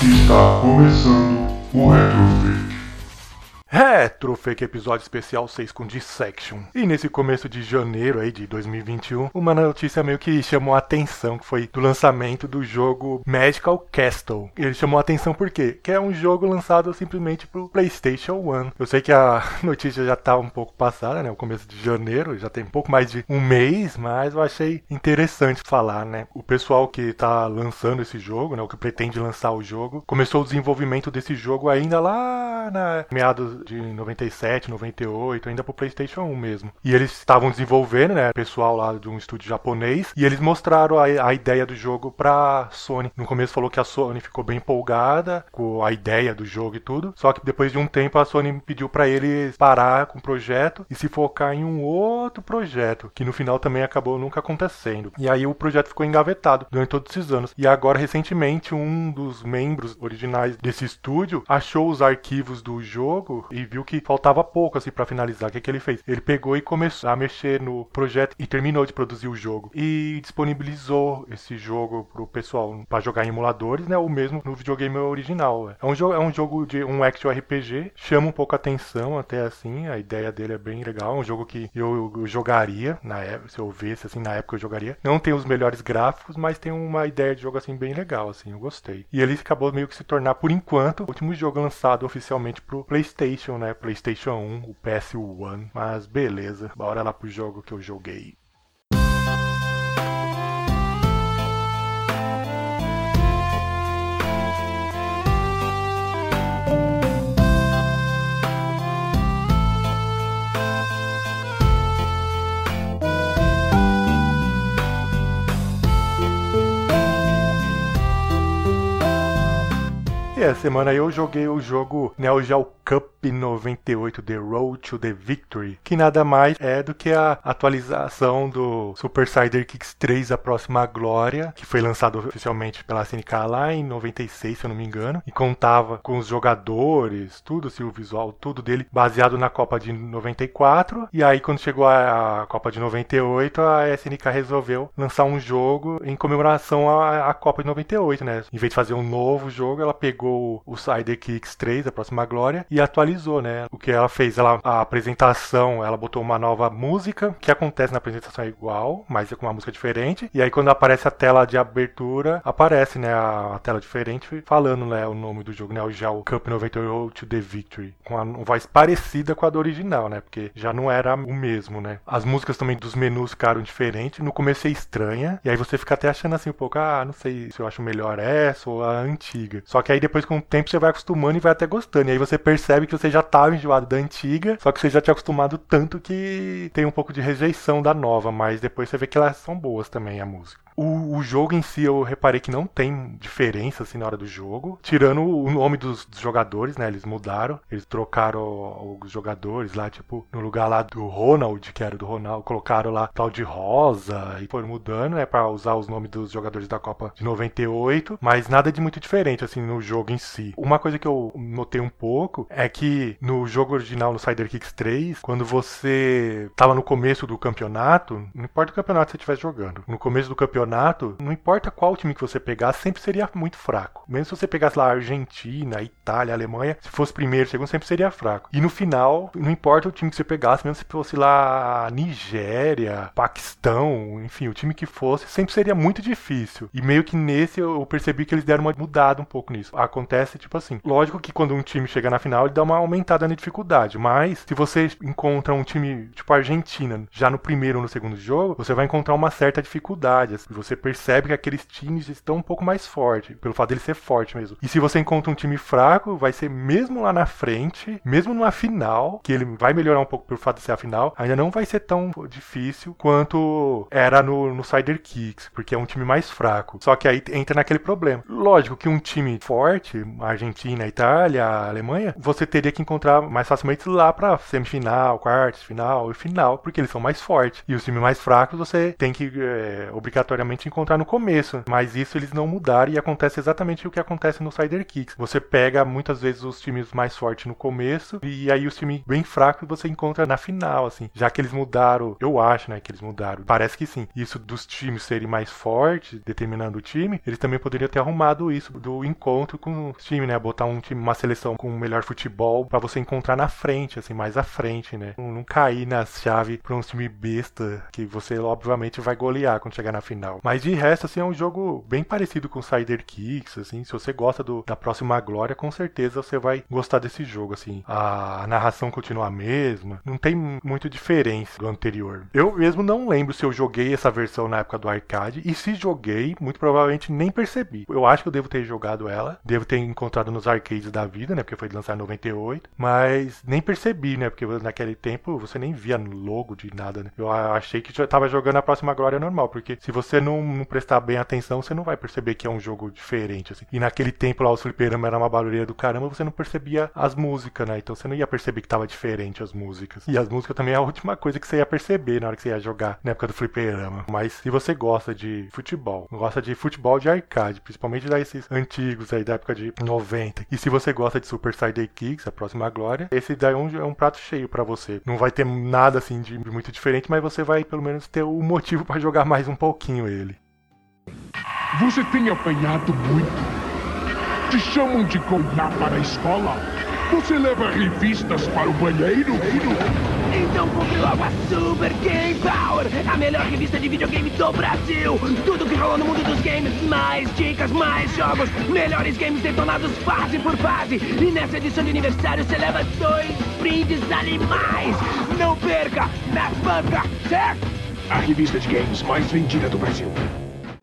Está começando o Retrofit. Retrofake episódio especial 6 com Dissection. E nesse começo de janeiro aí de 2021, uma notícia meio que chamou a atenção, que foi do lançamento do jogo Magical Castle. Ele chamou a atenção por quê? Que é um jogo lançado simplesmente pro PlayStation 1. Eu sei que a notícia já tá um pouco passada, né? O começo de janeiro, já tem pouco mais de um mês, mas eu achei interessante falar, né? O pessoal que tá lançando esse jogo, né? O que pretende lançar o jogo, começou o desenvolvimento desse jogo ainda lá na meados de 97, 98, ainda pro PlayStation 1 mesmo. E eles estavam desenvolvendo, né, pessoal lá de um estúdio japonês, e eles mostraram a, a ideia do jogo pra Sony. No começo falou que a Sony ficou bem empolgada com a ideia do jogo e tudo, só que depois de um tempo a Sony pediu para eles parar com o projeto e se focar em um outro projeto, que no final também acabou nunca acontecendo. E aí o projeto ficou engavetado durante todos esses anos. E agora recentemente um dos membros originais desse estúdio achou os arquivos do jogo e viu que faltava pouco assim para finalizar. O que, que ele fez? Ele pegou e começou a mexer no projeto e terminou de produzir o jogo e disponibilizou esse jogo pro pessoal para jogar em emuladores, né? Ou mesmo no videogame original. É um jogo, é um jogo de um action RPG, chama um pouco a atenção até assim. A ideia dele é bem legal, é um jogo que eu, eu jogaria na época, se eu visse assim na época eu jogaria. Não tem os melhores gráficos, mas tem uma ideia de jogo assim bem legal, assim, eu gostei. E ele acabou meio que se tornar por enquanto o último jogo lançado oficialmente pro PlayStation PlayStation, né? PlayStation 1, o PS1. Mas beleza, bora lá pro jogo que eu joguei. E essa semana eu joguei o jogo Neo Geo Cup 98 The Road to the Victory, que nada mais é do que a atualização do Super Cider Kicks 3 A Próxima Glória, que foi lançado oficialmente pela SNK lá em 96, se eu não me engano, e contava com os jogadores, tudo, assim, o visual, tudo dele baseado na Copa de 94. E aí, quando chegou a, Copa de 98, a SNK resolveu lançar um jogo em comemoração à, à Copa de 98, né? Em vez de fazer um novo jogo, ela pegou o Cider Kicks 3 A Próxima Glória e atualizou, né? O que ela fez, ela, a apresentação, ela botou uma nova música, que acontece na apresentação é igual, mas é com uma música diferente. E aí quando aparece a tela de abertura, aparece, né, a, a tela diferente falando, né, o nome do jogo, né, o Geo Cup 98 to the Victory, com uma voz parecida com a do original, né? Porque já não era o mesmo, né? As músicas também dos menus ficaram diferentes. No começo é estranha, e aí você fica até achando assim um pouco, ah, não sei se eu acho melhor essa ou a antiga. Só que aí depois com o tempo você vai acostumando e vai até gostando. E aí você percebe que você já estava enjoado da antiga, só que você já tinha acostumado tanto que tem um pouco de rejeição da nova, mas depois você vê que elas são boas também, a música. O, o, jogo em si eu reparei que não tem diferença assim na hora do jogo, tirando o nome dos, dos jogadores, né? Eles mudaram, eles trocaram os jogadores lá, tipo, no lugar lá do Ronald, que era do Ronald, colocaram lá tal de Rosa e foram mudando, né, para usar os nomes dos jogadores da Copa de 98, mas nada de muito diferente assim no jogo em si. Uma coisa que eu notei um pouco é que no jogo original no Cider Kicks 3, quando você tava no começo do campeonato, não importa o campeonato que você estivesse jogando, no começo do campeonato campeonato, não importa qual time que você pegasse, sempre seria muito fraco. Mesmo se você pegasse lá Argentina, Itália, Alemanha, se fosse primeiro, segundo, sempre seria fraco. E no final, não importa o time que você pegasse, mesmo se fosse lá Nigéria, Paquistão, enfim, o time que fosse, sempre seria muito difícil. E meio que nesse eu percebi que eles deram uma mudada um pouco nisso. Acontece tipo assim, lógico que quando um time chega na final, ele dá uma aumentada na dificuldade, mas se você encontra um time tipo Argentina já no primeiro ou no segundo jogo, você vai encontrar uma certa dificuldade. Assim, você percebe que aqueles times estão um pouco mais fortes, pelo fato dele ser forte mesmo. E se você encontra um time fraco, vai ser mesmo lá na frente, mesmo numa final, que ele vai melhorar um pouco pelo fato de ser a final, ainda não vai ser tão difícil quanto era no, no Kicks, porque é um time mais fraco. Só que aí entra naquele problema. Lógico que um time forte, Argentina, Itália, Alemanha, você teria que encontrar mais facilmente lá pra semifinal, quartos, final e final, porque eles são mais fortes. E os times mais fracos você tem que é, obrigatoriamente encontrar no começo. Mas isso eles não mudaram e acontece exatamente o que acontece no Cider Kicks. Você pega muitas vezes os times mais fortes no começo e aí os times bem fracos você encontra na final, assim. Já que eles mudaram, eu acho, né, que eles mudaram. Parece que sim. Isso dos times serem mais fortes, determinando o time, eles também poderiam ter arrumado isso do encontro com os times, né? Botar um time, uma seleção com melhor futebol para você encontrar na frente, assim, mais à frente, né? Não, não cair na chave pra um time besta que você obviamente vai golear quando chegar na final. Mas de resto, assim, é um jogo bem parecido com Cider Kicks, assim. Se você gosta do, da próxima glória, com certeza você vai gostar desse jogo, assim. A, narração continua a mesma, não tem muito diferença do anterior. Eu mesmo não lembro se eu joguei essa versão na época do arcade e se joguei, muito provavelmente nem percebi. Eu acho que eu devo ter jogado ela, devo ter encontrado nos arcades da vida, né? Porque foi lançado em 98, mas nem percebi, né? Porque naquele tempo você nem via logo de nada, né? Eu achei que já tava jogando a próxima glória normal, porque se você não, não, prestar bem atenção, você não vai perceber que é um jogo diferente, assim. E naquele tempo lá, o fliperama era uma barulheira do caramba, você não percebia as músicas, né? Então você não ia perceber que tava diferente as músicas. E as músicas também é a última coisa que você ia perceber na hora que você ia jogar na época do fliperama. Mas se você gosta de futebol, gosta de futebol de arcade, principalmente desses antigos aí da época de 90, e se você gosta de Super Side Kicks, a próxima glória, esse daí é um, é um prato cheio para você. Não vai ter nada assim de muito diferente, mas você vai pelo menos ter o motivo para jogar mais um pouquinho ele. Você tem apanhado muito? Te chamam de para a escola? Você leva revistas para o banheiro? Então compre logo a Super Game Power, a melhor revista de videogame do Brasil. Tudo que rolou no mundo dos games, mais dicas, mais jogos, melhores games detonados fase por fase. E nessa edição de aniversário você leva dois brindes animais. Não perca, na banca, certo? A revista de games mais vendida do Brasil.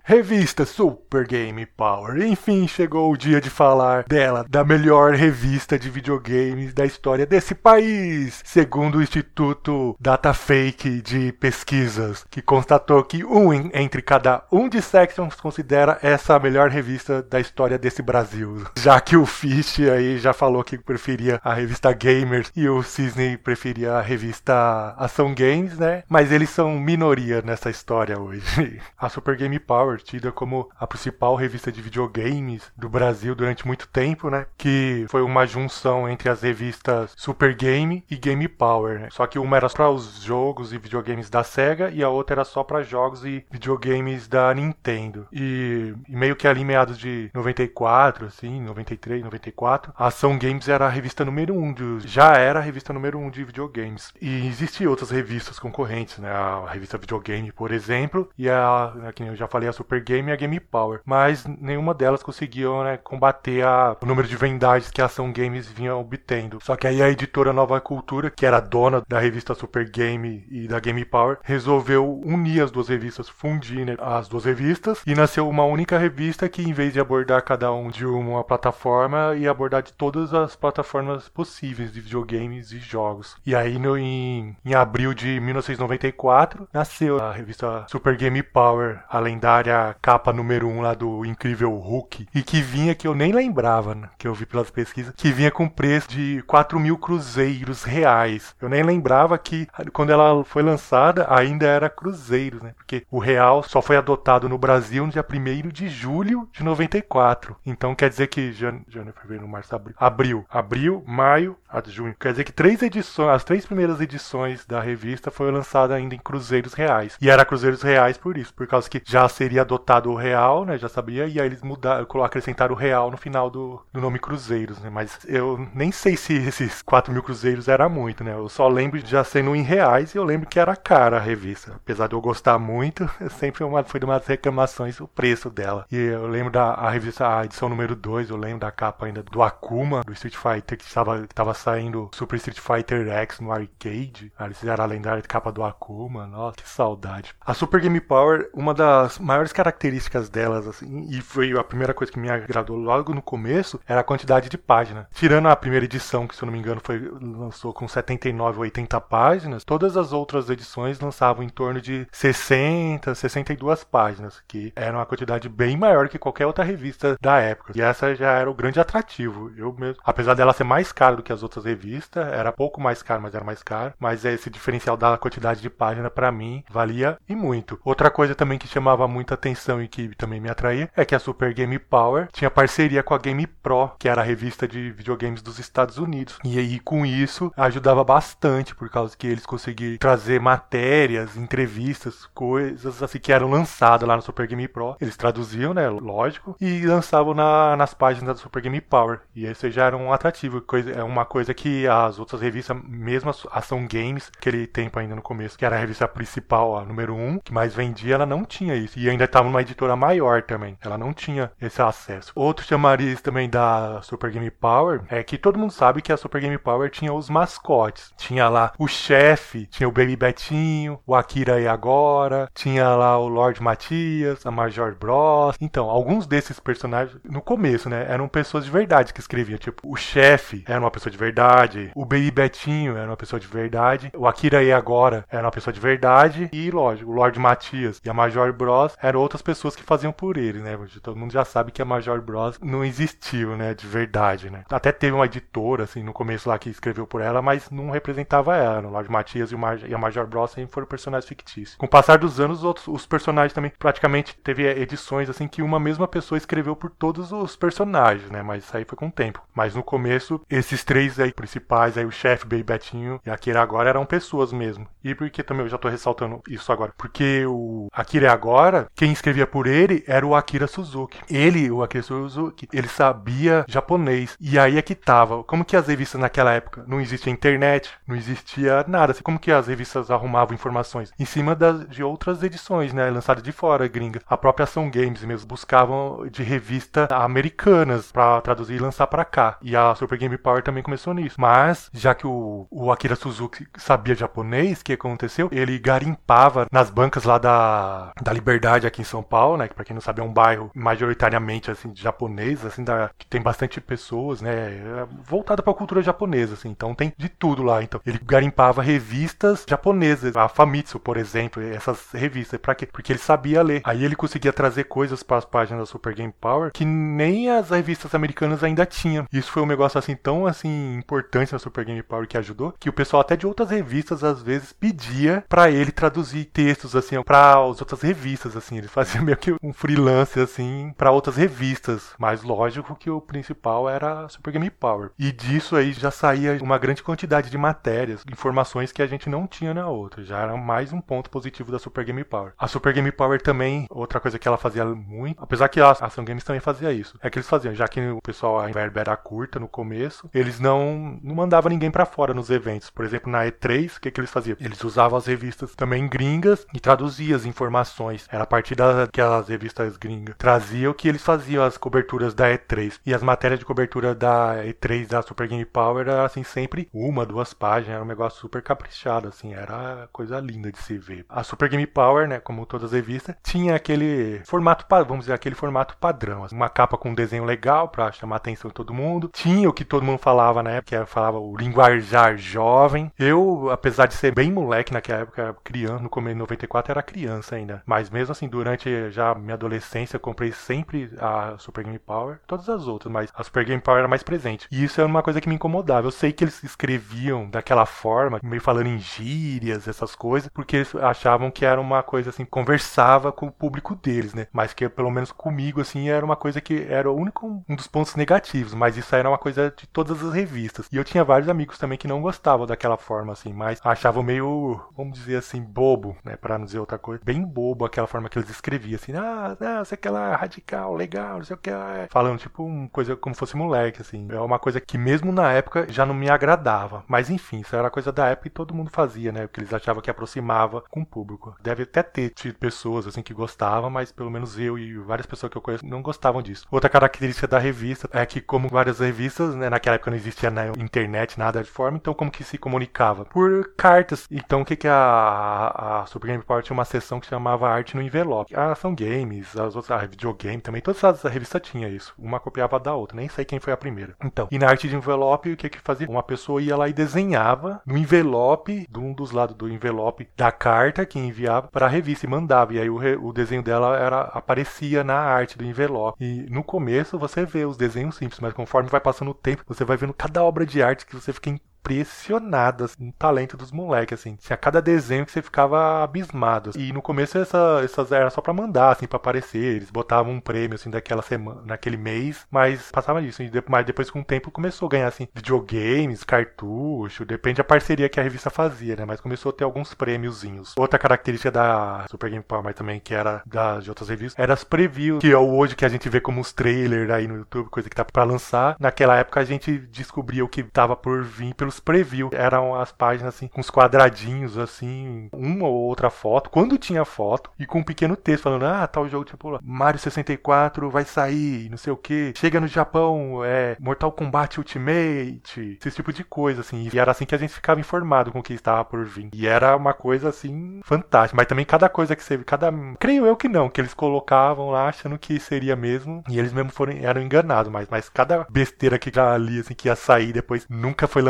Revista Super Game Power. Enfim, chegou o dia de falar dela, da melhor revista de videogames da história desse país, segundo o Instituto Datafake de Pesquisas, que constatou que um entre cada um de Sections considera essa a melhor revista da história desse Brasil. Já que o Fish aí já falou que preferia a revista Gamers e o Cisne preferia a revista Ação Games, né? Mas eles são minoria nessa história hoje. A Super Game Power tida como a principal revista de videogames do Brasil durante muito tempo, né? Que foi uma junção entre as revistas Super Game e Game Power. Né? Só que uma era para os jogos e videogames da Sega e a outra era só para jogos e videogames da Nintendo. E, e, meio que ali meados de 94, assim, 93, 94, a Ação Games era a revista número um de, já era a revista número um de videogames. E existiam outras revistas concorrentes, né? A revista Videogame, por exemplo, e a, que eu já falei, a Super Super Game e a Game Power, mas nenhuma delas conseguiu né, combater a, o número de vendagens que a Ação Games vinha obtendo. Só que aí a editora Nova Cultura, que era dona da revista Super Game e da Game Power, resolveu unir as duas revistas, fundir né, as duas revistas e nasceu uma única revista que, em vez de abordar cada um de uma plataforma, ia abordar de todas as plataformas possíveis de videogames e jogos. E aí, no, em, em abril de 1994, nasceu a revista Super Game Power, a lendária a capa número 1 um lá do Incrível Hulk, e que vinha, que eu nem lembrava, né, que eu vi pelas pesquisas, que vinha com preço de 4 mil cruzeiros reais. Eu nem lembrava que quando ela foi lançada ainda era cruzeiros, né? Porque o real só foi adotado no Brasil no dia 1 de julho de 94. Então quer dizer que janeiro, fevereiro, março, abril, abril, abril, maio, junho. Quer dizer que três edições, as três primeiras edições da revista foi lançada ainda em cruzeiros reais. E era cruzeiros reais por isso, por causa que já seria adotado o real, né? Já sabia, e aí eles mudaram, acrescentaram o real no final do, do nome Cruzeiros, né? Mas eu nem sei se esses 4 mil cruzeiros era muito, né? Eu só lembro de já sendo em reais e eu lembro que era cara a revista. Apesar de eu gostar muito, sempre uma, foi de umas reclamações o preço dela. E eu lembro da a revista, a edição número 2, eu lembro da capa ainda do Akuma, do Street Fighter, que estava tava saindo Super Street Fighter X no arcade. Aí eles fizeram a lendária capa do Akuma. Nossa, que saudade. A Super Game Power, uma das maiores características delas, assim, e foi a primeira coisa que me agradou logo no começo, era a quantidade de páginas. Tirando a primeira edição, que se eu não me engano foi lançou com 79 ou 80 páginas, todas as outras edições lançavam em torno de 60, 62 páginas, que era uma quantidade bem maior que qualquer outra revista da época. E essa já era o grande atrativo. Eu mesmo, apesar dela ser mais cara do que as outras revistas, era pouco mais caro, mas era mais caro, mas esse diferencial da quantidade de página para mim valia e muito. Outra coisa também que chamava muita atenção e que também me atraía é que a Super Game Power tinha parceria com a Game Pro, que era a revista de videogames dos Estados Unidos. E aí, com isso, ajudava bastante, por causa que eles conseguiam trazer matérias, entrevistas, coisas assim que eram lançadas lá no Super Game Pro. Eles traduziam, né? Lógico, e lançavam na, nas páginas da Super Game Power. E esse já era um atrativo. Coisa, é uma coisa que as outras revistas, mesmo a Ação Games, aquele tempo ainda no começo, que era a revista principal, a número 1, um, que mais vendia, ela não tinha isso. E ainda estava numa editora maior também. Ela não tinha esse acesso. Outro chamariz também da Super Game Power é que todo mundo sabe que a Super Game Power tinha os mascotes. Tinha lá o chefe, tinha o Baby Betinho, o Akira e Agora, tinha lá o Lord Matias, a Major Bros. Então, alguns desses personagens, no começo, né, eram pessoas de verdade que escreviam. Tipo, o chefe era uma pessoa de verdade, o Baby Betinho era uma pessoa de verdade, o Akira e Agora era uma pessoa de verdade, e lógico, o Lord Matias e a Major Bros eram outras pessoas que faziam por ele, né? Todo mundo já sabe que a Major Bros não existiu, né, de verdade, né? Até teve uma editora, assim, no começo lá que escreveu por ela, mas não representava ela. O Lord Matias e, e a Major Bros sempre foram personagens fictícios. Com o passar dos anos, os, outros, os personagens também praticamente teve edições, assim, que uma mesma pessoa escreveu por todos os personagens, né? Mas isso aí foi com o tempo. Mas no começo, esses três aí principais, aí o chefe, Baby Betinho e Akira agora eram pessoas mesmo. E porque também eu já tô ressaltando isso agora, porque o Akira agora, quem escrevia por ele era o Akira Suzuki. Ele, o Akira Suzuki, ele sabia japonês. E aí é que tava. Como que as revistas naquela época não existia internet, não existia nada. Assim, como que as revistas arrumavam informações? Em cima das, de outras edições, né? Lançadas de fora, gringa. A própria Ação Games mesmo buscavam de revista americanas para traduzir e lançar para cá. E a Super Game Power também começou nisso. Mas, já que o, o Akira Suzuki sabia japonês, o que aconteceu? Ele garimpava nas bancas lá da, da Liberdade aqui em São Paulo, né? Que pra quem não sabe é um bairro majoritariamente assim japonês, assim, da, que tem bastante pessoas, né? Voltada para a cultura japonesa, assim. Então tem de tudo lá. Então ele garimpava revistas japonesas, a Famitsu, por exemplo, essas revistas. Para quê? Porque ele sabia ler. Aí ele conseguia trazer coisas para as páginas da Super Game Power que nem as revistas americanas ainda tinham. Isso foi um negócio assim tão assim importante na Super Game Power que ajudou que o pessoal até de outras revistas às vezes pedia para ele traduzir textos assim para as outras revistas assim. Ele fazia meio que um freelance assim para outras revistas, mas lógico que o principal era Super Game Power. E disso aí já saía uma grande quantidade de matérias, informações que a gente não tinha na outra. Já era mais um ponto positivo da Super Game Power. A Super Game Power também, outra coisa que ela fazia muito, apesar que a Ação Games também fazia isso, é que eles faziam, já que o pessoal a verba era curta no começo, eles não, não mandavam ninguém para fora nos eventos. Por exemplo, na E3, o que, que eles faziam? Eles usavam as revistas também gringas e traduziam as informações. Era a partir da que as revistas gringas traziam que eles faziam as coberturas da E3. E as matérias de cobertura da E3 da Super Game Power era assim sempre uma, duas páginas, era um negócio super caprichado, assim, era coisa linda de se ver. A Super Game Power, né, como todas as revistas, tinha aquele formato, vamos dizer, aquele formato padrão, assim, uma capa com um desenho legal para chamar a atenção de todo mundo. Tinha o que todo mundo falava na época, que falava o linguajar jovem. Eu, apesar de ser bem moleque naquela época, criança, no começo de 94 era criança ainda, mas mesmo assim, durante já minha adolescência, eu comprei sempre a Super Game Power, todas as outras, mas a Super Game Power era mais presente. E isso era uma coisa que me incomodava. Eu sei que eles escreviam daquela forma, meio falando em gírias, essas coisas, porque eles achavam que era uma coisa assim, conversava com o público deles, né? Mas que pelo menos comigo, assim, era uma coisa que era o único um dos pontos negativos, mas isso era uma coisa de todas as revistas. E eu tinha vários amigos também que não gostavam daquela forma, assim, mas achavam meio, vamos dizer assim, bobo, né? Pra não dizer outra coisa. Bem bobo aquela forma que eles escreviam, assim, ah, não, você quer lá, radical, legal, não sei o que. Falando, tipo, uma coisa como fosse moleque, assim. É uma coisa que mesmo na época já não me agradava. Mas enfim, isso era coisa da época e todo mundo fazia, né? Porque eles achavam que aproximava com o público. Deve até ter tido pessoas, assim, que gostavam, mas pelo menos eu e várias pessoas que eu conheço não gostavam disso. Outra característica da revista é que, como várias revistas, né, naquela época não existia na internet nada de forma, então como que se comunicava? Por cartas. Então o que que a, a Super Game Power tinha uma seção que chamava Arte no Envelope. A Ação Games, as outras, a Videogame também, todas as revistas tinham isso. Uma copiava da outra, nem sei quem foi a primeira. Então, e na arte de envelope, o que que fazia? Uma pessoa ia lá e desenhava no envelope, de um dos lados do envelope da carta que enviava para a revista e mandava. E aí o, re, o desenho dela era aparecia na arte do envelope. E no começo você vê os desenhos simples, mas conforme vai passando o tempo, você vai vendo cada obra de arte que você fica impressionado assim, no talento dos moleques, assim. Tinha cada desenho que você ficava abismado. E no começo essa, essas era só pra mandar, assim, pra aparecer. Eles botavam um prêmio, assim, daquela semana, naquele mês, mas passava disso. Mas depois, com o tempo, começou a ganhar, assim, videogames, cartucho, depende da parceria que a revista fazia, né? Mas começou a ter alguns prêmiozinhos. Outra característica da Super Game Power, também que era da, de outras revistas, era as previews, que é hoje que a gente vê como os trailers aí no YouTube, coisa que tá pra lançar. Naquela época a gente descobria o que tava por vir pelos previews. Eram as páginas, assim, com os quadradinhos, assim, uma ou outra foto, quando tinha foto, e com um pequeno texto falando, ah, tal jogo, tipo, Mario 64 vai sair, não sei o que, chega no Japão, é Mortal Kombat Ultimate, esse tipo de coisa, assim. E era assim que a gente ficava informado com o que estava por vir. E era uma coisa, assim, fantástica. Mas também cada coisa que você cada. Creio eu que não, que eles colocavam lá achando que seria mesmo. E eles mesmo foram, eram enganados, mas, mas cada besteira que ali, assim, que ia sair depois nunca foi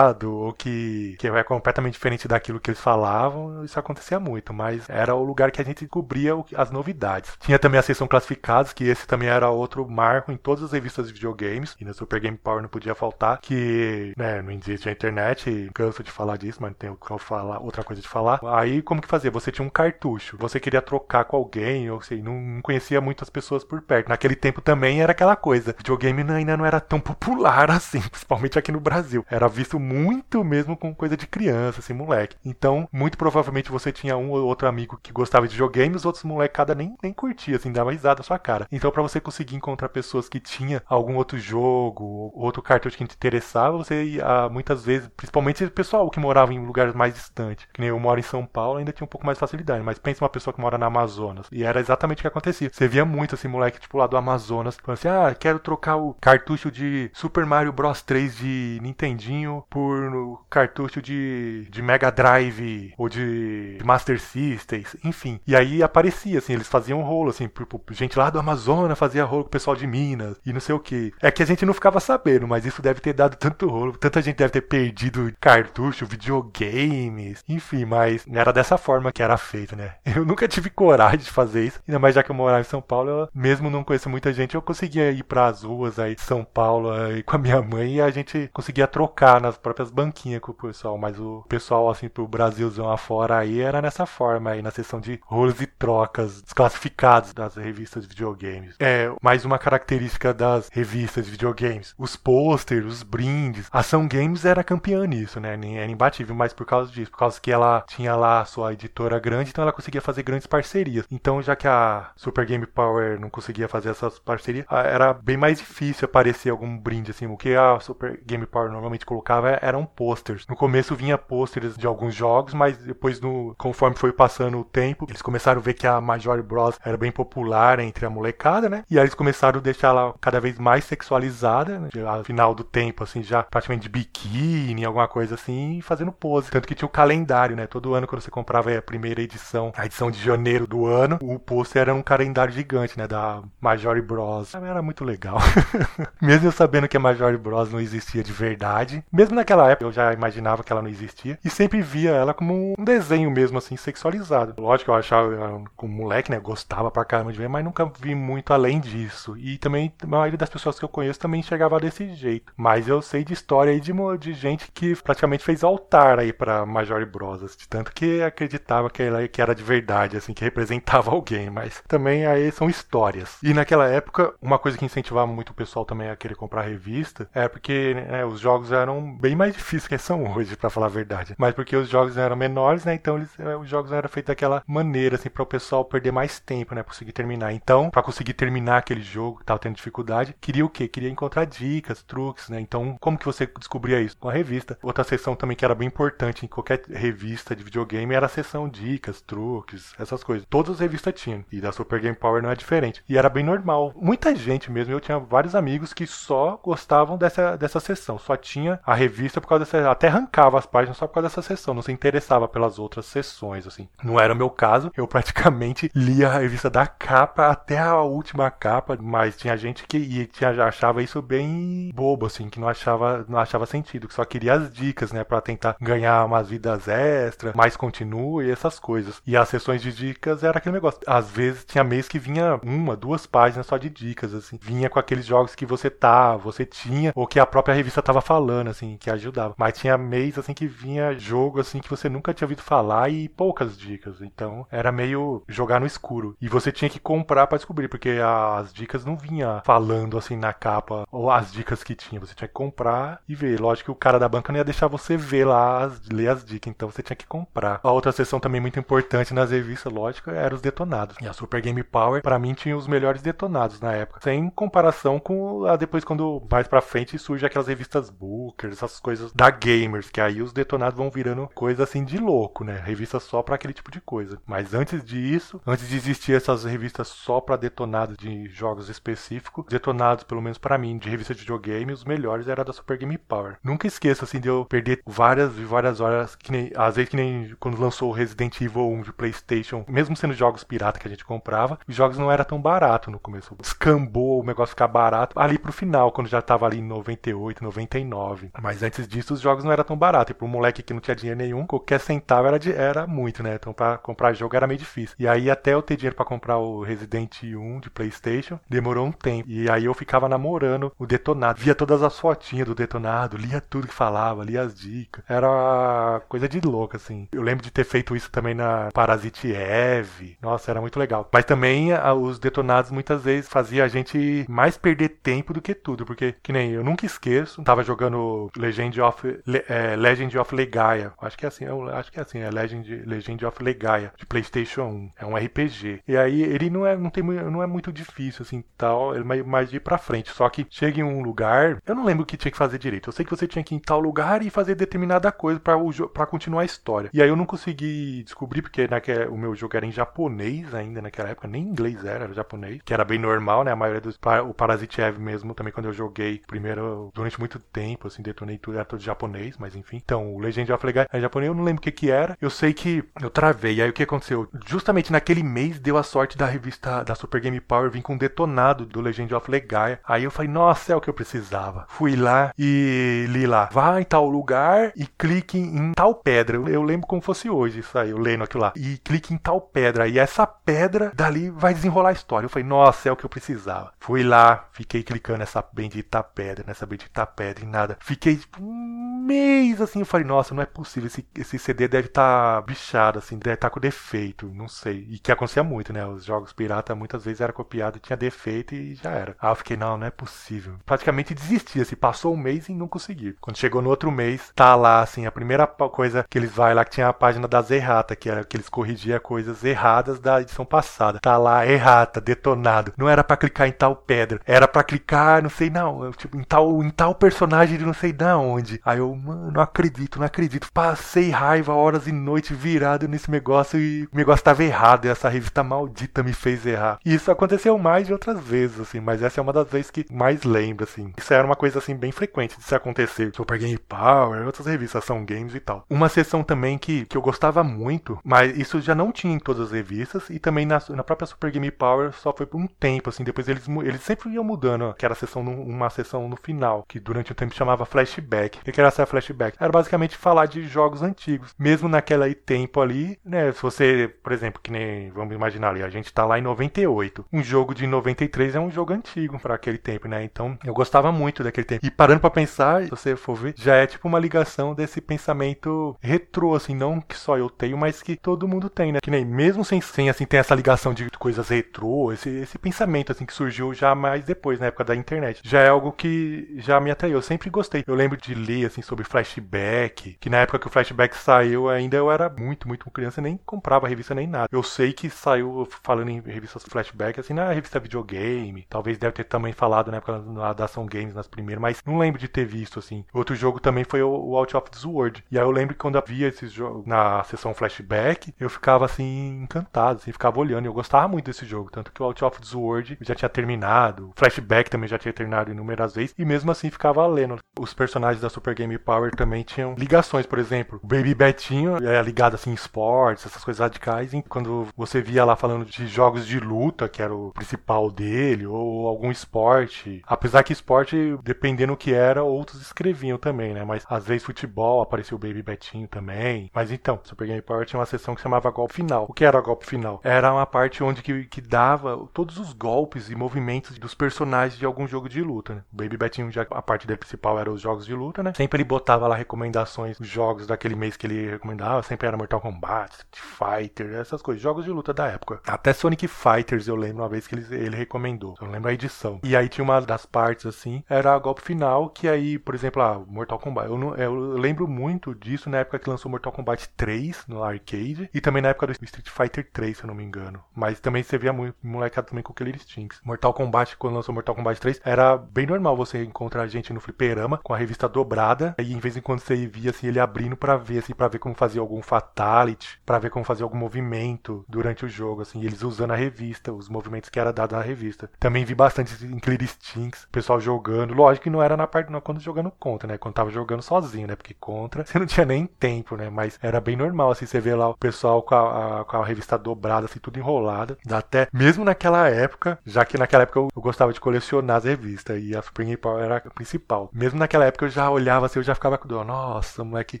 ou que, que é completamente diferente daquilo que eles falavam, isso acontecia muito. Mas era o lugar que a gente cobria as novidades. Tinha também a seção classificados, que esse também era outro marco em todas as revistas de videogames. E no Super Game Power não podia faltar, que né, não existe a internet, canso de falar disso, mas não que falar outra coisa de falar. Aí como que fazia? Você tinha um cartucho, você queria trocar com alguém, ou sei, não conhecia muitas pessoas por perto. Naquele tempo também era aquela coisa. Videogame ainda não era tão popular assim, principalmente aqui no Brasil. Era visto muito mesmo com coisa de criança, assim, moleque. Então, muito provavelmente você tinha um ou outro amigo que gostava de videogame, os outros molecada nem, nem curtia, assim, dava risada na sua cara. Então, para você conseguir encontrar pessoas que tinha algum outro jogo, outro cartucho que te interessava, você ia, muitas vezes, principalmente o pessoal que morava em lugares mais distantes, que nem eu moro em São Paulo, ainda tinha um pouco mais de facilidade, mas pensa uma pessoa que mora na Amazonas. E era exatamente o que acontecia. Você via muito assim, moleque, tipo, lá do Amazonas, falando assim: ah, quero trocar o cartucho de Super Mario Bros 3 de Nintendinho por cartucho de, de Mega Drive ou de, de Master System, enfim. E aí aparecia, assim, eles faziam rolo, assim, por, por, gente lá do Amazonas fazia rolo com o pessoal de Minas e não sei o que. É que a gente não ficava sabendo, mas isso deve ter dado tanto rolo, tanta gente deve ter perdido cartucho, videogames, enfim, mas era dessa forma que era feito, né? Eu nunca tive coragem de fazer isso, ainda mais já que eu morava em São Paulo, eu, mesmo não conheço muita gente, eu conseguia ir para as ruas aí de São Paulo aí, com a minha mãe e a gente conseguia trocar nas próprias banquinhas com o pessoal, mas o pessoal assim pro Brasilzão afora aí era nessa forma aí, na seção de rolos e trocas desclassificados das revistas de videogames. É, mais uma característica das revistas de videogames, os posters, os brindes. Ação Games era campeã nisso, né? Era imbatível, mas por causa disso, por causa que ela tinha lá a sua editora grande, então ela conseguia fazer grandes parcerias. Então, já que a Super Game Power não conseguia fazer essas parcerias, era bem mais difícil aparecer algum brinde, assim. O que a Super Game Power normalmente colocava eram posters. No começo vinha posters de alguns jogos, mas depois, no, conforme foi passando o tempo, eles começaram a ver que a Major Bros era bem popular entre a molecada, né? E aí eles começaram a deixar ela cada vez mais sexualizada, né? Ao final do tempo, assim, já praticamente de biquíni, alguma coisa assim, fazendo pose. Tanto que tinha o calendário, né? Todo ano, quando você comprava a primeira edição, a edição de janeiro do ano, o pôster era um calendário gigante, né? Da Major Bros. Era muito legal. mesmo eu sabendo que a Major Bros não existia de verdade, mesmo naquela época eu já imaginava que ela não existia, e sempre via ela como um desenho mesmo, assim, sexualizado. Lógico que eu achava, como moleque, né? Gostava pra caramba de ver, mas nunca vi muito além disso. E também, a maioria das pessoas que eu conheço também enxergava desse jeito. Mas eu sei de história aí de, de gente que praticamente fez altar aí pra Major Bros. De tanto que acreditava que ela que era de verdade, assim, que representava alguém. Mas também aí são histórias. E naquela época, uma coisa que incentivava muito o pessoal também a querer comprar revista é porque né, os jogos eram bem mais difíceis que são hoje, para falar a verdade. Mas porque os jogos eram menores, né? Então eles, eh, os jogos eram feitos daquela maneira, assim, para o pessoal perder mais tempo, né? Pra conseguir terminar. Então, para conseguir terminar aquele jogo que tava tendo dificuldade, queria o quê? Queria encontrar dicas, truques, né? Então, como que você descobria isso? Com a revista. Outra seção também que era bem importante em qualquer revista de videogame era a seção dicas, truques, essas coisas. Todas as revistas tinham. E da Super Game Power não é diferente. E era bem normal. Muita gente mesmo, eu tinha vários amigos que só gostavam dessa, dessa seção. Só tinha a revista por causa dessa. Até arrancava as páginas só por causa dessa seção. Não se interessava pelas outras sessões, assim. Não era o meu caso. Eu praticamente lia a revista da capa até a última capa. Mas tinha gente que ia, tinha, achava isso bem bobo, assim, que não achava, não achava sentido, que só queria as dicas, né, para tentar ganhar umas vidas extras, mais continue, essas coisas. E as sessões de dicas era aquele negócio. Às vezes tinha mês que vinha uma, duas páginas só de dicas, assim. Vinha com aqueles jogos que você tá, você tinha, ou que a própria revista tava falando, assim. Que ajudava. Mas tinha mês, assim, que vinha jogo, assim, que você nunca tinha ouvido falar e poucas dicas. Então, era meio jogar no escuro. E você tinha que comprar para descobrir, porque as dicas não vinha falando, assim, na capa, ou as dicas que tinha. Você tinha que comprar e ver. Lógico que o cara da banca não ia deixar você ver lá, ler as dicas, então você tinha que comprar. A outra seção também muito importante nas revistas, lógico, era os detonados. E a Super Game Power, para mim, tinha os melhores detonados na época. Sem comparação com a depois, quando mais pra frente surge aquelas revistas Booker, essas coisas da Gamers, que aí os detonados vão virando coisa assim de louco, né? Revista só para aquele tipo de coisa. Mas antes disso, antes de existir essas revistas só para detonados de jogos específicos, detonados, pelo menos para mim, de revista de videogame, os melhores era da Super Game Power. Nunca esqueço assim de eu perder várias e várias horas, que nem, às vezes que nem quando lançou o Resident Evil 1 de PlayStation, mesmo sendo jogos pirata que a gente comprava, os jogos não era tão barato no começo. Descambou o negócio ficar barato ali pro final, quando já tava ali em 98, 99. Mas antes disso, os jogos não eram tão baratos. E pro moleque que não tinha dinheiro nenhum, qualquer centavo era, de, era muito, né? Então pra comprar jogo era meio difícil. E aí até eu ter dinheiro para comprar o Resident 1 de PlayStation, demorou um tempo. E aí eu ficava namorando o detonado. Via todas as fotinhas do detonado, lia tudo que falava, lia as dicas. Era coisa de louco, assim. Eu lembro de ter feito isso também na Parasite Eve. Nossa, era muito legal. Mas também os detonados muitas vezes fazia a gente mais perder tempo do que tudo. Porque, que nem eu nunca esqueço, tava jogando Legend of, Le, é, Legend of Legaia. Acho que é assim, eu acho que é assim, é Legend, Legend of Legaia, de Playstation 1. É um RPG. E aí ele não é, não tem, não é muito difícil, assim, tal. Ele é mais de ir pra frente. Só que chega em um lugar, eu não lembro o que tinha que fazer direito. Eu sei que você tinha que ir em tal lugar e fazer determinada coisa para continuar a história. E aí eu não consegui descobrir, porque naquele, o meu jogo era em japonês ainda naquela época, nem inglês era, era japonês, que era bem normal, né? A maioria dos. O Parasite Eve mesmo, também quando eu joguei primeiro, durante muito tempo, assim, detonei tudo, era todo japonês, mas enfim. Então, o Legend of Legaia é japonês, eu não lembro o que que era. Eu sei que eu travei. Aí o que aconteceu? Justamente naquele mês deu a sorte da revista da Super Game Power vir com um detonado do Legend of Legaia. Aí eu falei, nossa, é o que eu precisava. Fui lá e li lá, vá em tal lugar e clique em tal pedra. Eu lembro como fosse hoje isso aí, eu lendo aquilo lá. E clique em tal pedra. E essa pedra dali vai desenrolar a história. Eu falei, nossa, é o que eu precisava. Fui lá, fiquei clicando nessa bendita pedra, nessa bendita pedra e nada. Fiquei tipo, um mês assim. Eu falei, nossa, não é possível. Esse, esse CD deve estar tá bichado, assim, deve estar tá com defeito. Não sei. E que acontecia muito, né? Os jogos pirata muitas vezes era copiado, tinha defeito e já era. Aí eu fiquei, não, não é possível. Praticamente desisti, assim, passou um mês e não consegui. Quando chegou no outro mês, tá lá, assim, a primeira coisa que eles vai lá, que tinha a página das errata, que era que eles corrigiam coisas erradas da edição passada. Tá lá, errata, detonado. Não era para clicar em tal pedra, era para clicar, não sei não, tipo, em tal, em tal personagem de não sei da onde. Aí eu, mano, não acredito, não acredito. Passei raiva horas e noites virado nesse negócio e o negócio tava errado. E essa revista maldita me fez errar. E isso aconteceu mais de outras vezes, assim, mas essa é uma das vezes que mais lembro, assim. Isso era uma coisa, assim, bem frequente de se acontecer. Super Game Power, outras revistas, são games e tal. Uma sessão também que, que eu gostava muito, mas isso já não tinha em todas as revistas e também na, na própria Super Game Power só foi por um tempo, assim. Depois eles, eles sempre iam mudando, ó, que era sessão no, uma sessão no final, que durante um tempo chamava Flashback. O que era essa Flashback? Era basicamente falar de jogos antigos. Mesmo naquele tempo ali, né? Se você, por exemplo, que nem, vamos imaginar ali, a gente tá lá em 98. Um jogo de 93 é um jogo antigo para aquele tempo, né? Então eu gostava muito daquele tempo. E parando para pensar, se você for ver, já é tipo uma ligação desse pensamento retrô, assim, não que só eu tenho, mas que todo mundo tem, né? Que nem mesmo sem, sem assim, ter essa ligação de coisas retrô, esse, esse pensamento, assim, que surgiu já mais depois, na época da internet. Já é algo que já me atraiu. Eu sempre gostei. Eu lembro de ler, assim, sobre flashback, que na época que o flashback saiu, ainda eu era muito, muito criança, nem comprava revista nem nada. Eu sei que saiu falando em revistas flashback, assim, na revista videogame. Talvez deve ter também falado na época da Ação Games, nas primeiras, mas não lembro de ter visto, assim. Outro jogo também foi o, Out of the Sword. E aí eu lembro que quando eu via esses jogos na sessão flashback, eu ficava, assim, encantado, assim, ficava olhando. Eu gostava muito desse jogo, tanto que o Out of the Sword já tinha terminado, flashback também já tinha terminado inúmeras vezes, e mesmo assim ficava lendo. Os personagens da Super Game Power também tinham ligações, por exemplo, o Baby Betinho é ligado assim em esportes, essas coisas radicais, e quando você via lá falando de jogos de luta, que era o principal dele, ou algum esporte, apesar que esporte, dependendo o que era, outros escreviam também, né? Mas às vezes futebol apareceu o Baby Betinho também. Mas então, Super Game Power tinha uma seção que chamava Golpe Final. O que era Golpe Final? Era uma parte onde que, que dava todos os golpes e movimentos dos personagens de algum jogo de luta, né? O Baby Betinho, já, a parte dele principal era os jogos jogos de luta, né? Sempre ele botava lá recomendações dos jogos daquele mês que ele recomendava, sempre era Mortal Kombat, Street Fighter, essas coisas, jogos de luta da época. Até Sonic Fighters eu lembro uma vez que ele, ele recomendou. Eu lembro a edição. E aí tinha uma das partes assim, era a golpe final, que aí, por exemplo, ah, Mortal Kombat. Eu, não, eu lembro muito disso na época que lançou Mortal Kombat 3 no arcade e também na época do Street Fighter 3, se eu não me engano. Mas também você via muito molecada também com Killer Instinct. Mortal Kombat, quando lançou Mortal Kombat 3, era bem normal você encontrar gente no fliperama com a revista dobrada e em vez em quando você via assim ele abrindo para ver assim para ver como fazia algum fatality, para ver como fazia algum movimento durante o jogo assim, eles usando a revista, os movimentos que era dado na revista. Também vi bastante em Killer Instinct, pessoal jogando. Lógico que não era na parte não quando jogando contra, né? Quando tava jogando sozinho, né? Porque contra você não tinha nem tempo, né? Mas era bem normal assim, você vê lá o pessoal com a, a, com a revista dobrada assim, tudo enrolada. Até mesmo naquela época, já que naquela época eu, eu gostava de colecionar as revistas e a Spring Power era a principal. Mesmo naquela época eu já olhava assim, eu já ficava com dor. Nossa, moleque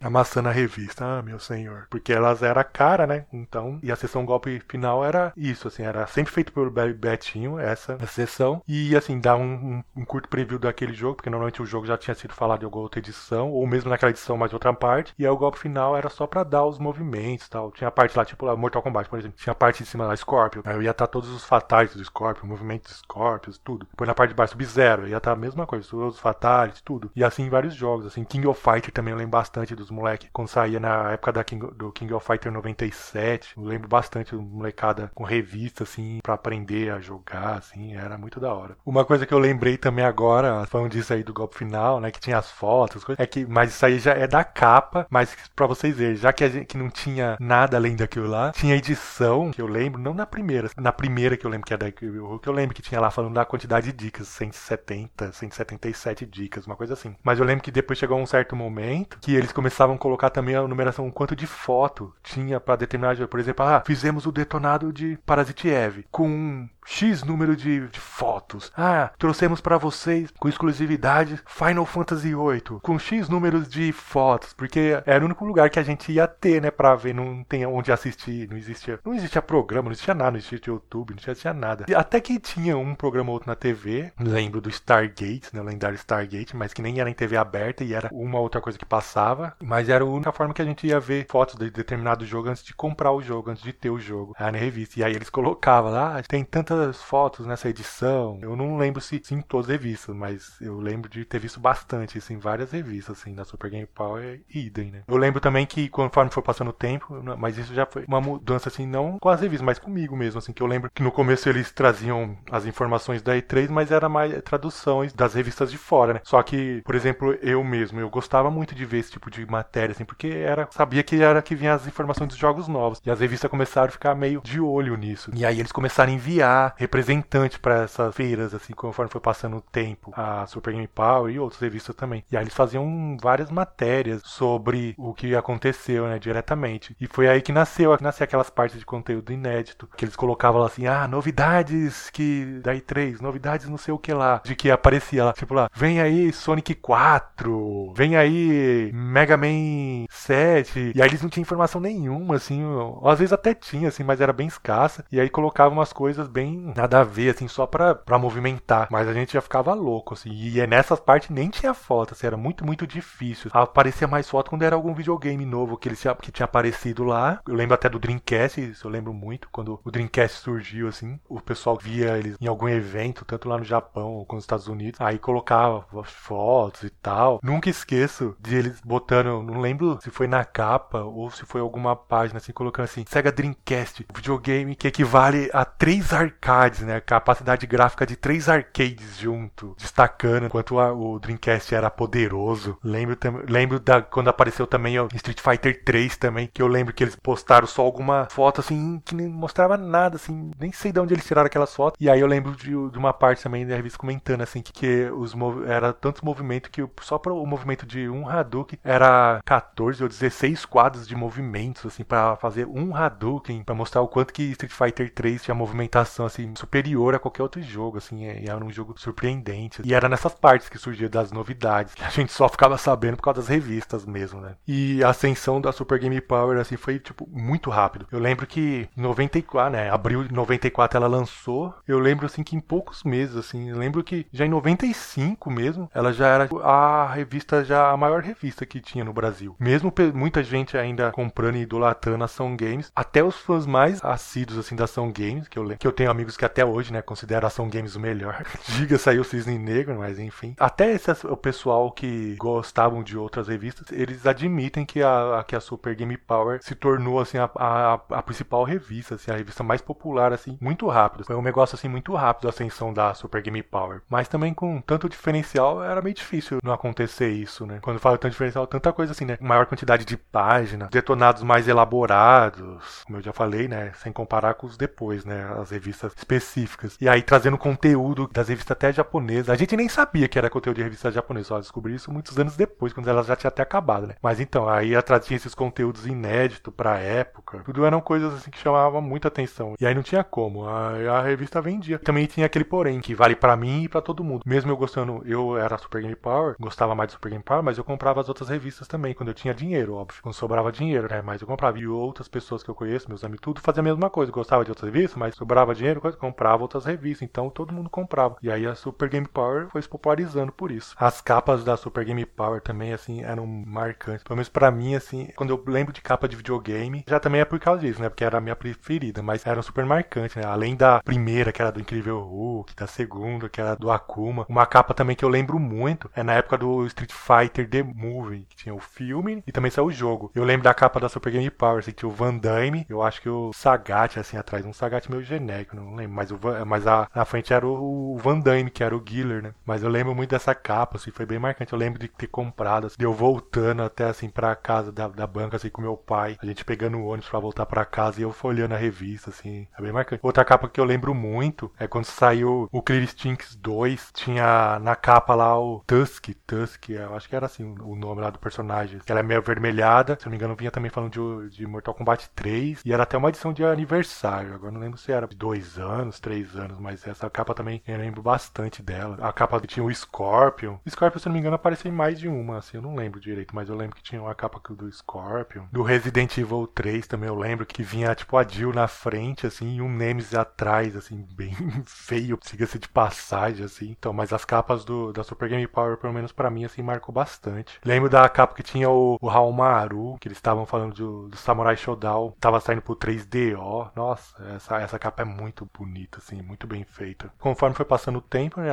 amassando a revista. Ah, meu senhor. Porque elas eram cara, né? Então, e a sessão golpe final era isso, assim, era sempre feito pelo Betinho, essa sessão. E assim, dá um, um, um, curto preview daquele jogo, porque normalmente o jogo já tinha sido falado em alguma outra edição, ou mesmo naquela edição mais outra parte. E aí o golpe final era só pra dar os movimentos tal. Tinha a parte lá, tipo lá, Mortal Kombat, por exemplo. Tinha a parte em cima da Scorpion. Aí ia estar todos os fatais do Scorpion, movimentos do Scorpion, tudo. Depois na parte de baixo, Sub-Zero, ia estar a mesma coisa, todos os fatais, tudo. E assim vários jogos, assim. King of Fighter também eu lembro bastante dos moleques. Quando saía na época da King, do King of Fighter 97, eu lembro bastante do molecada com revista, assim, pra aprender a jogar, assim, era muito da hora. Uma coisa que eu lembrei também agora, falando disso aí do golpe final, né, que tinha as fotos, coisas, é que, mas isso aí já é da capa, mas pra vocês verem, já que a gente que não tinha nada além daquilo lá, tinha edição, que eu lembro, não na primeira, na primeira que eu lembro que é da que eu lembro que tinha lá falando da quantidade de dicas, 170, 177 dicas, uma coisa assim. Mas eu lembro que depois chegou um certo momento que eles começavam a colocar também a numeração, o quanto de foto tinha para determinar, por exemplo, ah, fizemos o detonado de Parasite Eve com X número de, de fotos. Ah, trouxemos para vocês com exclusividade Final Fantasy VIII com X números de fotos, porque era o único lugar que a gente ia ter, né, para ver, não tem onde assistir, não existia, não existia programa, não existia nada, não existia YouTube, não existia nada. Até que tinha um programa ou outro na TV, lembro do Stargate, né, o lendário Stargate, mas que nem era em TV aberta e era uma outra coisa que passava, mas era a única forma que a gente ia ver fotos de determinado jogo antes de comprar o jogo, antes de ter o jogo, na revista. E aí eles colocavam lá, ah, tem tantas fotos nessa edição. Eu não lembro se, se em todas as revistas, mas eu lembro de ter visto bastante isso em várias revistas, assim, da Super Game Power e idem, né? Eu lembro também que conforme foi passando o tempo, mas isso já foi uma mudança, assim, não com as revistas, mas comigo mesmo, assim, que eu lembro que no começo eles traziam as informações da E3, mas era mais traduções das revistas de fora, né? Só que, por exemplo, eu mesmo, eu gostava muito de ver esse tipo de matéria, assim, porque era, sabia que era que vinha as informações dos jogos novos. E as revistas começaram a ficar meio de olho nisso. E aí eles começaram a enviar representante para essas feiras, assim, conforme foi passando o tempo, a Super Game Power e outras revistas também. E aí eles faziam várias matérias sobre o que aconteceu, né, diretamente. E foi aí que nasceu, nasceu aquelas partes de conteúdo inédito, que eles colocavam lá assim, ah, novidades que daí três, novidades não sei o que lá, de que aparecia lá, tipo lá, vem aí Sonic 4, vem aí Mega Man 7, e aí eles não tinham informação nenhuma, assim, às vezes até tinha, assim, mas era bem escassa, e aí colocavam umas coisas bem nada a ver, assim, só pra, pra movimentar. Mas a gente já ficava louco, assim. E nessas partes nem tinha foto, assim, era muito, muito difícil. Aparecia mais foto quando era algum videogame novo que, ele, que tinha aparecido lá. Eu lembro até do Dreamcast, isso eu lembro muito, quando o Dreamcast surgiu, assim. O pessoal via eles em algum evento, tanto lá no Japão ou nos Estados Unidos. Aí colocava fotos e tal. Nunca esqueço de eles botando, não lembro se foi na capa ou se foi alguma página, assim, colocando assim, Sega Dreamcast, videogame que equivale a três arcades arcades, né? Capacidade gráfica de três arcades junto, destacando enquanto o Dreamcast era poderoso. Lembro, lembro da, quando apareceu também o Street Fighter 3 também, que eu lembro que eles postaram só alguma foto assim que nem mostrava nada, assim, nem sei de onde eles tiraram aquelas fotos. E aí eu lembro de, de uma parte também da revista comentando assim que, que os era tanto movimento que só para o movimento de um Hadouken era 14 ou 16 quadros de movimentos assim para fazer um Hadouken, para mostrar o quanto que Street Fighter 3 tinha movimentação assim superior a qualquer outro jogo, assim, e era um jogo surpreendente. E era nessas partes que surgia das novidades, que a gente só ficava sabendo por causa das revistas mesmo, né? E a ascensão da Super Game Power assim foi tipo muito rápido. Eu lembro que em 94, né, abril de 94 ela lançou. Eu lembro assim que em poucos meses assim, lembro que já em 95 mesmo, ela já era a revista já a maior revista que tinha no Brasil. Mesmo muita gente ainda comprando e idolatrando a Ação Games, até os fãs mais assíduos assim da Ação Games, que eu que eu tenho amigos que até hoje, né, consideram a Ação Games o melhor. Diga saiu o Cisne Negro, mas enfim. Até esse, o pessoal que gostavam de outras revistas, eles admitem que a, que a Super Game Power se tornou assim a, a, a principal revista, assim, a revista mais popular assim, muito rápido. Foi um negócio assim muito rápido a ascensão da Super Game Power. Mas também com tanto diferencial era meio difícil não acontecer isso, né? Quando falo tanto diferencial, tanta coisa assim, né? Maior quantidade de páginas, detonados mais elaborados, como eu já falei, né? Sem comparar com os depois, né? As revistas específicas. E aí trazendo conteúdo das revistas até japonesas. A gente nem sabia que era conteúdo de revista japonesa, só descobri isso muitos anos depois, quando elas já tinham até acabado, né? Mas então, aí trazia esses conteúdos inéditos pra época. Tudo eram coisas assim que chamavam muita atenção. E aí não tinha como. A, a revista vendia. Também tinha aquele porém, que vale para mim e para todo mundo. Mesmo eu gostando, eu era Super Game Power, gostava mais do Super Game Power, mas eu comprava as outras revistas também, quando eu tinha dinheiro, óbvio. Quando sobrava dinheiro, né? Mas eu comprava. E outras pessoas que eu conheço, meus amigos, tudo fazia a mesma coisa. Gostava de outras revistas, mas sobrava dinheiro, comprava outras revistas. Então todo mundo comprava. E aí a Super Game Power foi se popularizando por isso. As capas da Super Game Power também, assim, eram marcantes. Pelo menos pra mim, assim, quando eu lembro de capa de videogame, já também é por causa disso, né? Porque era a minha preferida, mas eram super marcantes, né? Além da primeira, que era do Incrível Hulk, da segunda, que era do Akuma. Uma capa também que eu lembro muito é na época do Street Fighter The Movie, que tinha o filme e também saiu o jogo. Eu lembro da capa da Super Game Power, assim, tinha o Van Damme, eu acho que o Sagat, assim, atrás, um Sagat meio genérico, não lembro, mas, o, mas a, na frente era o, o Van Damme, que era o Giller, né? Mas eu lembro muito dessa capa, assim, foi bem marcante. Eu lembro de ter comprado, assim, de eu voltando até, assim, pra casa da, da banca, assim, com meu pai, a gente pegando o ônibus pra voltar pra casa e eu folhando a revista, assim, é bem marcante. Outra capa que eu lembro muito é quando saiu o Clear Stinks 2, tinha na capa lá o Tusk, Tusk, eu acho que era assim o nome lá do personagem, que ela é meio avermelhada, se não me engano vinha também falando de, de Mortal Kombat 3, e era até uma edição de aniversário, agora não lembro se era de dois anos, três anos, mas essa capa também eu lembro bastante dela. A capa tinha o Scorpion, o Scorpion, se não me engano, apareceu em mais de uma, assim, eu não lembro direito, mas eu lembro que tinha uma capa do Scorpion. Do Resident Evil 3 também eu lembro que vinha, tipo, a Jill na frente, assim, e um Nemesis atrás, assim, bem feio, siga-se de passagem, assim. Então, mas as capas do, da Super Game Power, pelo menos para mim, assim, marcou bastante. Lembro da capa que tinha o, o que eles estavam falando do, do Samurai Shodown, tava saindo pro 3DO. Nossa, essa, essa capa é muito bonita, assim, muito bem feita. Conforme foi passando o tempo, né,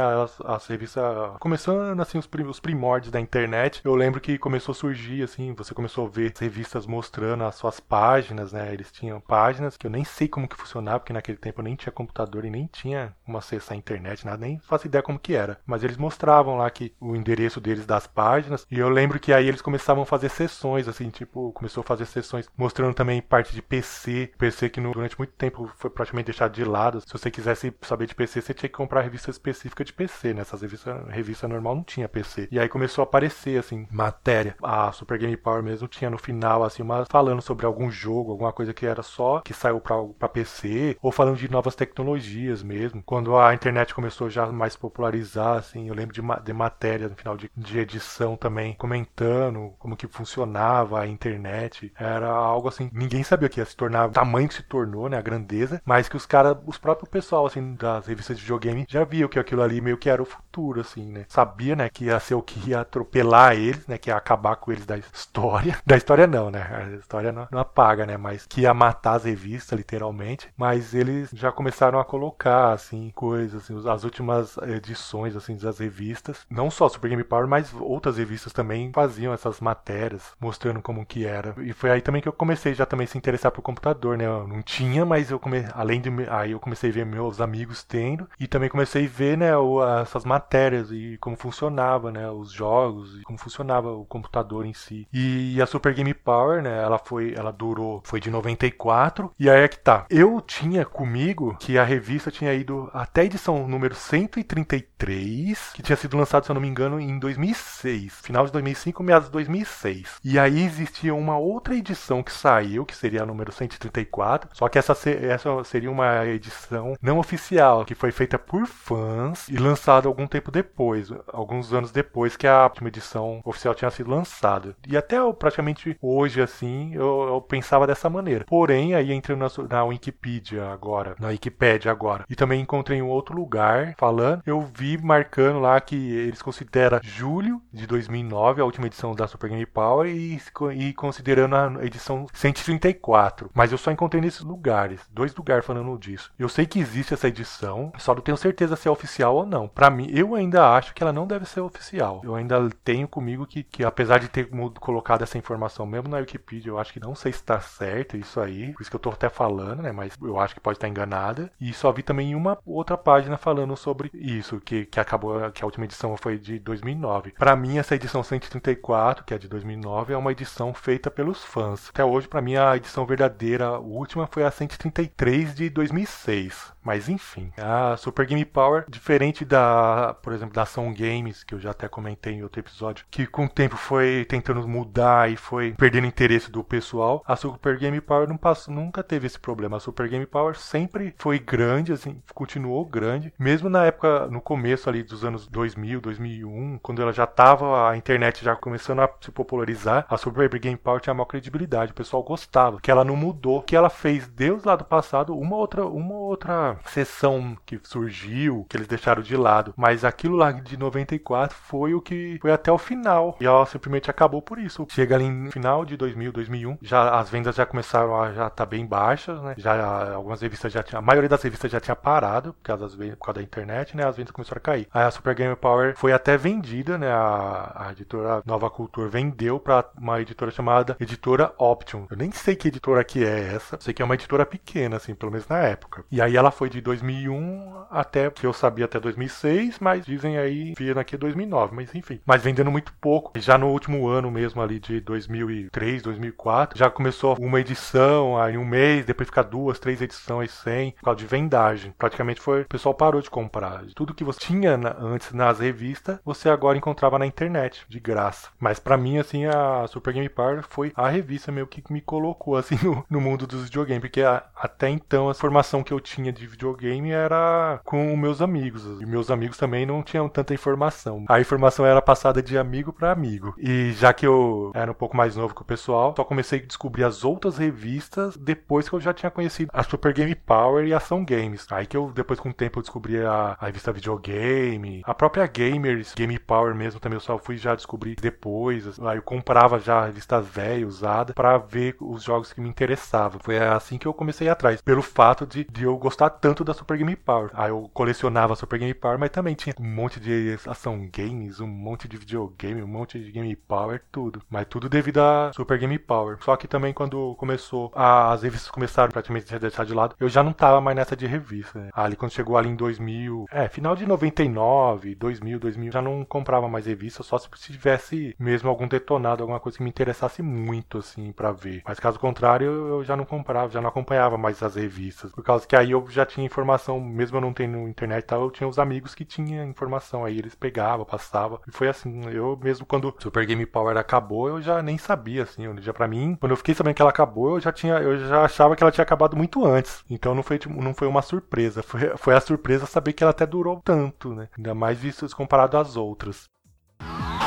revistas começando, assim, os, os primórdios da internet, eu lembro que começou a surgir, assim, você começou a ver revistas mostrando as suas páginas, né, eles tinham páginas que eu nem sei como que funcionava, porque naquele tempo eu nem tinha computador e nem tinha como acessar internet, nada, nem faço ideia como que era. Mas eles mostravam lá que o endereço deles das páginas, e eu lembro que aí eles começavam a fazer sessões, assim, tipo, começou a fazer sessões mostrando também parte de PC, PC que no, durante muito tempo foi praticamente deixado de lado. Se você quisesse saber de PC, você tinha que comprar revista específica de PC, né? Essas revistas, revista normal não tinha PC. E aí começou a aparecer, assim, matéria. A Super Game Power mesmo tinha no final, assim, uma falando sobre algum jogo, alguma coisa que era só que saiu para PC, ou falando de novas tecnologias mesmo. Quando a internet começou já mais popularizar, assim, eu lembro de, de matéria no final de, de edição também, comentando como que funcionava a internet. Era algo assim, ninguém sabia que ia se tornar o tamanho que se tornou, né, a grandeza, mas que os caras, os próprios pessoal, assim, das revistas de videogame já viam que aquilo ali meio que era o futuro, assim, né. Sabia, né, que ia ser o que ia atropelar eles, né, que ia acabar com eles da história. Da história não, né, a história não, não apaga, né, mas que ia matar as revistas, literalmente. Mas eles já começaram a colocar, assim, coisas, assim, as últimas edições, assim, das revistas. Não só Super Game Power, mas outras revistas também faziam essas matérias, mostrando como que era. E foi aí também que eu comecei já também se interessar por computador, né. Eu não tinha, mas eu comecei, além de, aí eu comecei a ver meus amigos tendo, e também comecei a ver, né, essas matérias e como funcionava, né, os jogos, e como funcionava o computador em si. E a Super Game Power, né, ela foi, ela durou, foi de 94, e aí é que tá. Eu tinha comigo que a revista tinha ido até a edição número 133, que tinha sido lançado, se eu não me engano, em 2006, final de 2005, meados de 2006. E aí existia uma outra edição que saiu, que seria a número 134, só que essa, essa seria uma edição não oficial, que foi feita por fãs e lançada algum tempo depois, alguns anos depois que a última edição oficial tinha sido lançada. E até praticamente hoje, assim, eu, eu pensava dessa maneira. Porém, aí entrei na, na Wikipedia agora, na Wikipedia agora, e também encontrei um outro lugar falando, eu vi marcando lá que eles consideram julho de 2009 a última edição da Super Game Power e, e considerando a edição 134. Mas eu só encontrei nesses lugares, dois lugares falando disso. Eu sei que existe essa edição, só não tenho certeza se é oficial ou não. Para mim, eu ainda acho que ela não deve ser oficial. Eu ainda tenho comigo que, que apesar de ter colocado essa informação mesmo na Wikipedia, eu acho que não sei se está certo isso aí. Por isso que eu tô até falando, né? Mas eu acho que pode estar enganada. E só vi também uma outra página falando sobre isso, que, que acabou, que a última edição foi de 2009. Para mim, essa edição 134, que é de 2009, é uma edição feita pelos fãs. Até hoje, para mim, a edição verdadeira, a última, foi a 133 de 2006. Mas enfim, a Super Game Power, diferente da, por exemplo, da Ação Games, que eu já até comentei em outro episódio, que com o tempo foi tentando mudar e foi perdendo interesse do pessoal, a Super Game Power não passou, nunca teve esse problema. A Super Game Power sempre foi grande, assim, continuou grande, mesmo na época, no começo ali dos anos 2000, 2001, quando ela já tava, a internet já começando a se popularizar, a Super Game Power tinha maior credibilidade, o pessoal gostava, que ela não mudou, que ela fez desde lá do passado uma outra, uma outra sessão que surgiu, que eles deixaram de lado. Mas aquilo lá de 94 foi o que foi até o final. E ela simplesmente acabou por isso. Chega ali no final de 2000, 2001, já as vendas já começaram a já estar tá bem baixas, né? Já algumas revistas já tinha, a maioria das revistas já tinha parado por causa, das, por causa da internet, né? As vendas começaram a cair. Aí a Super Game Power foi até vendida, né? A, a editora Nova Cultura vendeu para uma editora chamada Editora Option. Eu nem sei que editora que é essa. Sei que é uma editora pequena, assim, pelo menos na época. E aí ela foi de 2001 até, que eu sabia, até 2006, mas dizem aí, via aqui 2009, mas enfim. Mas vendendo muito pouco. Já no último ano mesmo ali de 2003, 2004, já começou uma edição aí um mês, depois ficar duas, três edições sem, por causa de vendagem. Praticamente foi, o pessoal parou de comprar. Tudo que você tinha na, antes nas revistas, você agora encontrava na internet, de graça. Mas para mim, assim, a Super Game Power foi a revista meio que me colocou, assim, no, no mundo dos videogames, porque a, até então a formação que eu tinha de videogame era com meus amigos. E meus amigos também não tinham tanta informação. A informação era passada de amigo para amigo. E já que eu era um pouco mais novo que o pessoal, só comecei a descobrir as outras revistas depois que eu já tinha conhecido a Super Game Power e a Ação Games. Aí que eu, depois com o tempo, eu descobri a, a revista Videogame, a própria Gamers, Game Power mesmo também eu só fui já descobrir depois. Aí eu comprava já revistas velhas, usadas, para ver os jogos que me interessavam. Foi assim que eu comecei atrás, pelo fato de, de eu gostar tanto da Super Game Power. Aí eu colecionava a Super Game Power, mas também tinha um monte de ação games, um monte de videogame, um monte de Game Power, tudo. Mas tudo devido à Super Game Power. Só que também quando começou, as revistas começaram praticamente a deixar de lado, eu já não tava mais nessa de revista. Né? Ali quando chegou ali em 2000, é, final de 99, 2000, 2000, já não comprava mais revista, só se tivesse mesmo algum detonado, alguma coisa que me interessasse muito, assim, para ver. Mas caso contrário, eu já não comprava, já não acompanhava mais as revistas. Por causa que aí eu já tinha tinha informação, mesmo eu não tendo internet e tal, eu tinha os amigos que tinham informação. Aí eles pegavam, passavam. E foi assim, eu mesmo quando Super Game Power acabou, eu já nem sabia, assim. Eu, já para mim, quando eu fiquei sabendo que ela acabou, eu já tinha, eu já achava que ela tinha acabado muito antes. Então não foi, tipo, não foi uma surpresa. Foi, foi a surpresa saber que ela até durou tanto, né? Ainda mais visto comparado às outras.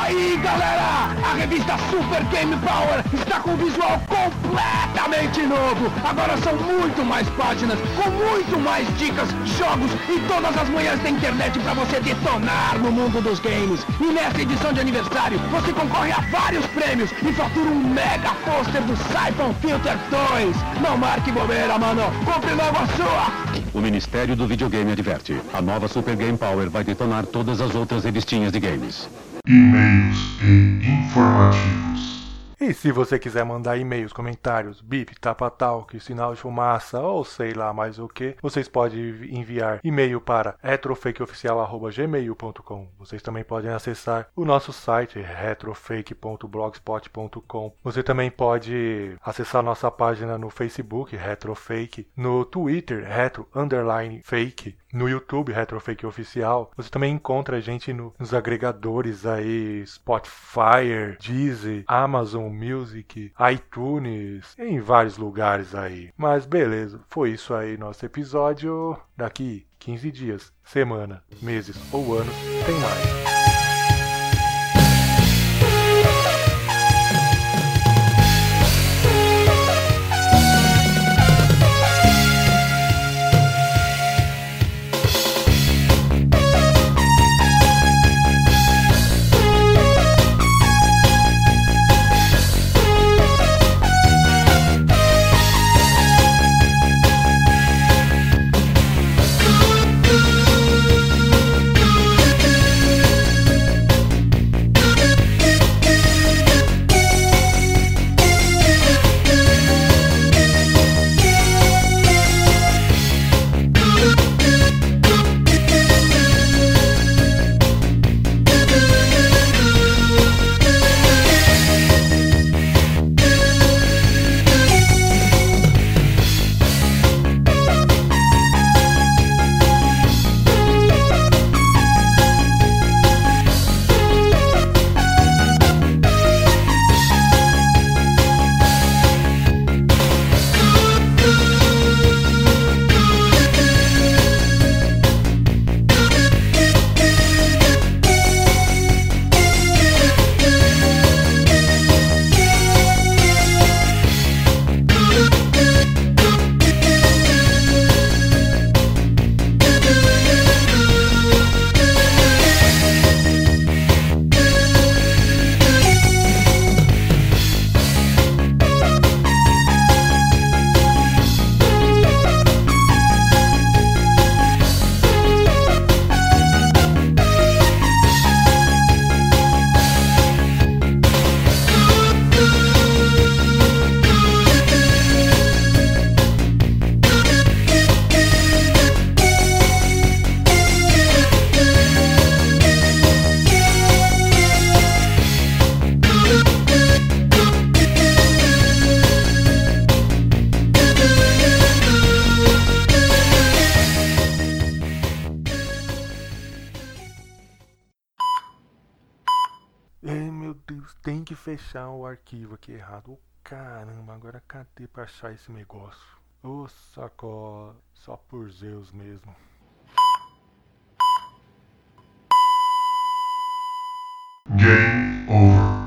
Aí galera, a revista Super Game Power está com um visual completamente novo. Agora são muito mais páginas, com muito mais dicas, jogos e todas as manhãs da internet para você detonar no mundo dos games. E nessa edição de aniversário, você concorre a vários prêmios e fatura um mega pôster do Siphon Filter 2. Não marque bobeira, mano. Compre logo a sua. O Ministério do Videogame adverte. A nova Super Game Power vai detonar todas as outras revistinhas de games e-mails e informativos. E se você quiser mandar e-mails, comentários, bip, tapa-talk, sinal de fumaça ou sei lá mais o que, vocês podem enviar e-mail para retrofakeoficial.gmail.com. Vocês também podem acessar o nosso site retrofake.blogspot.com. Você também pode acessar nossa página no Facebook, Retrofake, no Twitter, Retro Underline Fake no YouTube, Retrofake Oficial. Você também encontra a gente no, nos agregadores aí, Spotify, Deezer, Amazon Music, iTunes, em vários lugares aí. Mas beleza, foi isso aí nosso episódio. Daqui 15 dias, semana, meses ou anos, tem mais. agora cadê pra achar esse negócio? Ô, oh, só por Zeus mesmo. Game over.